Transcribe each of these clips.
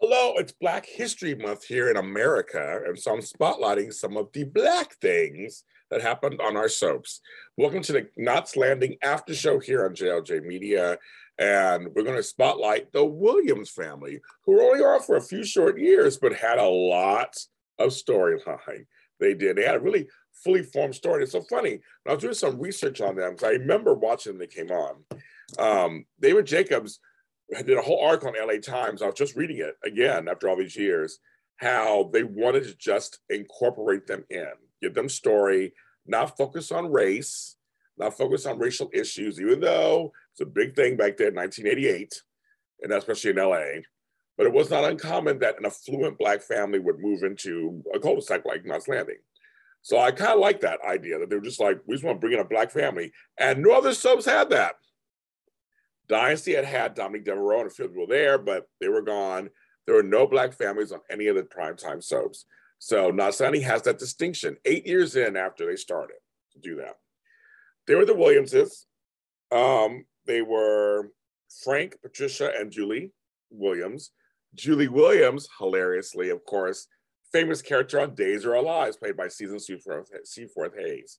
Hello, it's Black History Month here in America, and so I'm spotlighting some of the black things that happened on our soaps. Welcome to the Knots Landing after show here on JLJ Media. And we're going to spotlight the Williams family, who were only on for a few short years, but had a lot of storyline. They did. They had a really fully formed story. It's so funny. I was doing some research on them, because I remember watching them, they came on. Um, David Jacobs did a whole article on LA Times. I was just reading it again after all these years, how they wanted to just incorporate them in, give them story, not focus on race, not focus on racial issues, even though it's a big thing back then, 1988, and especially in LA. But it was not uncommon that an affluent black family would move into a cul-de-sac like Knots Landing. So I kind of like that idea that they were just like, we just want to bring in a black family. And no other subs had that. Dynasty had had Dominique Devereaux and a few people there, but they were gone. There were no black families on any of the primetime soaps. So Landing has that distinction eight years in after they started to do that. They were the Williamses. Um, they were Frank, Patricia, and Julie Williams. Julie Williams, hilariously, of course, famous character on Days of Our Lives, played by Susan Seaforth, Seaforth Hayes.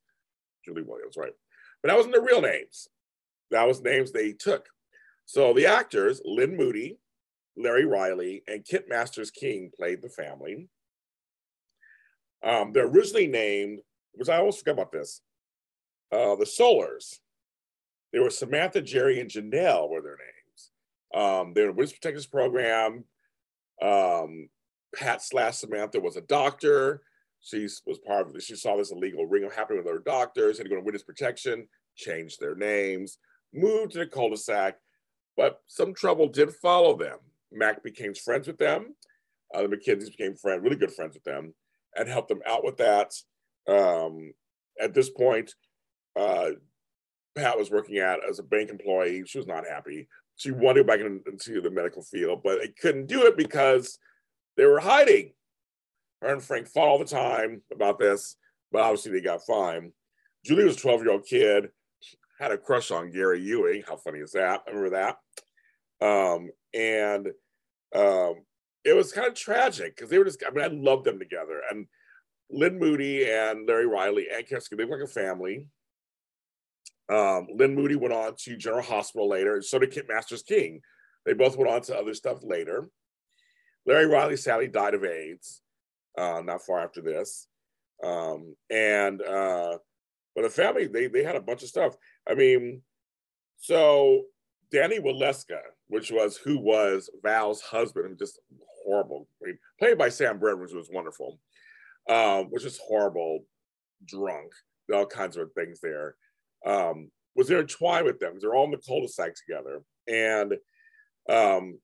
Julie Williams, right? But that wasn't their real names. That was names they took. So the actors, Lynne Moody, Larry Riley, and Kent Masters King played the family. Um, they're originally named, which I always forget about this, uh, the Solars. They were Samantha, Jerry, and Janelle were their names. Um, they were in the Witness Protectors Program. Um, Pat slash Samantha was a doctor. She was part of, she saw this illegal ring happening with other doctors, had to go to witness protection, changed their names, moved to the cul-de-sac, but some trouble did follow them. Mack became friends with them. Uh, the MacKenzie's became friend, really good friends with them, and helped them out with that. Um, at this point, uh, Pat was working at as a bank employee. She was not happy. She wanted to go back into the medical field, but they couldn't do it because they were hiding. Her and Frank fought all the time about this, but obviously they got fine. Julie was a 12 year old kid, had a crush on Gary Ewing. How funny is that? Remember that. Um, and um, it was kind of tragic because they were just, I mean, I loved them together. And Lynne Moody and Larry Riley and Keska, they were like a family. Um, Lynne Moody went on to General Hospital later, and so did Kent Masters King. They both went on to other stuff later. Larry Riley sadly died of AIDS uh, not far after this. Um, and uh, but the family they they had a bunch of stuff. I mean, so Danny Waleska, which was who was Val's husband, just horrible. I mean, played by Sam Bradford, which was wonderful, um, which is horrible, drunk, all kinds of things there. Um, was intertwined with them. They're all in the cul-de-sac together, and um,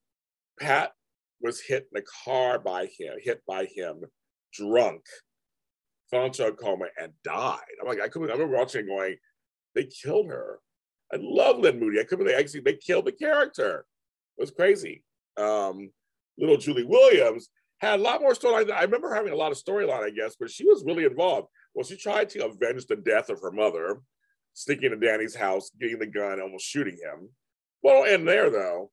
Pat was hit in a car by him, hit by him, drunk, fell into a coma and died. I'm like, I couldn't. I remember watching going, they killed her. I love Lynne Moody. I couldn't believe actually they killed the character. It was crazy. Um, little Julie Williams had a lot more storyline. I remember having a lot of storyline, I guess, but she was really involved. Well, she tried to avenge the death of her mother, sneaking into Danny's house, getting the gun, almost shooting him. Well, end there though.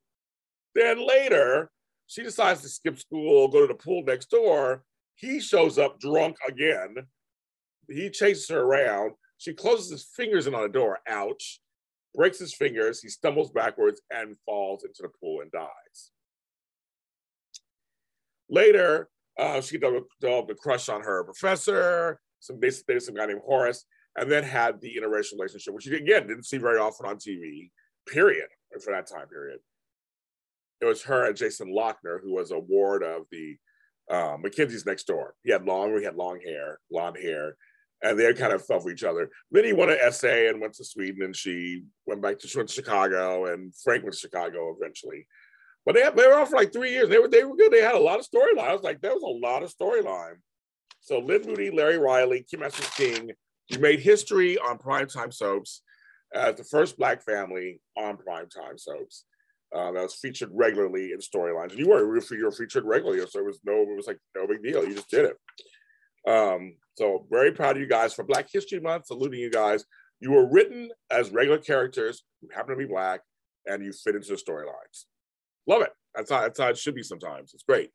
Then later, she decides to skip school, go to the pool next door. He shows up drunk again. He chases her around. She closes his fingers in on a door. Ouch. Breaks his fingers. He stumbles backwards and falls into the pool and dies. Later, uh, she developed a crush on her professor, some basically some guy named Horace, and then had the interracial relationship, which again didn't see very often on TV. Period for that time period. It was her and Jason Lochner, who was a ward of the uh, MacKenzie's next door. He had long, he had long hair, blonde hair, and they kind of fell for each other. Then he won an essay and went to Sweden, and she went back to, went to Chicago, and Frank went to Chicago eventually. But they, they were on for like three years. They were they were good. They had a lot of storyline. I was like, there was a lot of storyline. So Lynne Moody, Larry Riley, Kim Masters King, you made history on primetime soaps as the first black family on primetime soaps. Uh, that was featured regularly in storylines. And you were, you were featured regularly, so it was no, it was like no big deal. You just did it. Um, so very proud of you guys for Black History Month, saluting you guys. You were written as regular characters who happen to be black, and you fit into the storylines. Love it. That's how, that's how it should be sometimes. It's great.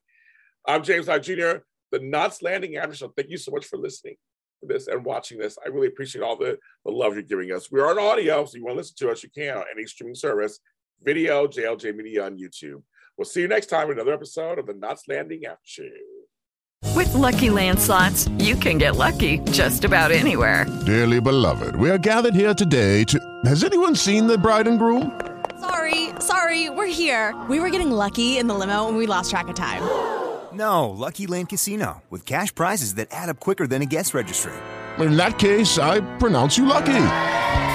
I'm James Lott Jr., the Knots Landing After Show. Thank you so much for listening to this and watching this. I really appreciate all the, the love you're giving us. We are on audio, so you want to listen to us, you can on any streaming service, video, JLJ Media on YouTube. We'll see you next time in another episode of the Knots Landing After Show. With Lucky Land slots, you can get lucky just about anywhere. Dearly beloved, we are gathered here today to. Has anyone seen the bride and groom? Sorry, sorry, we're here. We were getting lucky in the limo and we lost track of time. No, Lucky Land Casino, with cash prizes that add up quicker than a guest registry. In that case, I pronounce you lucky.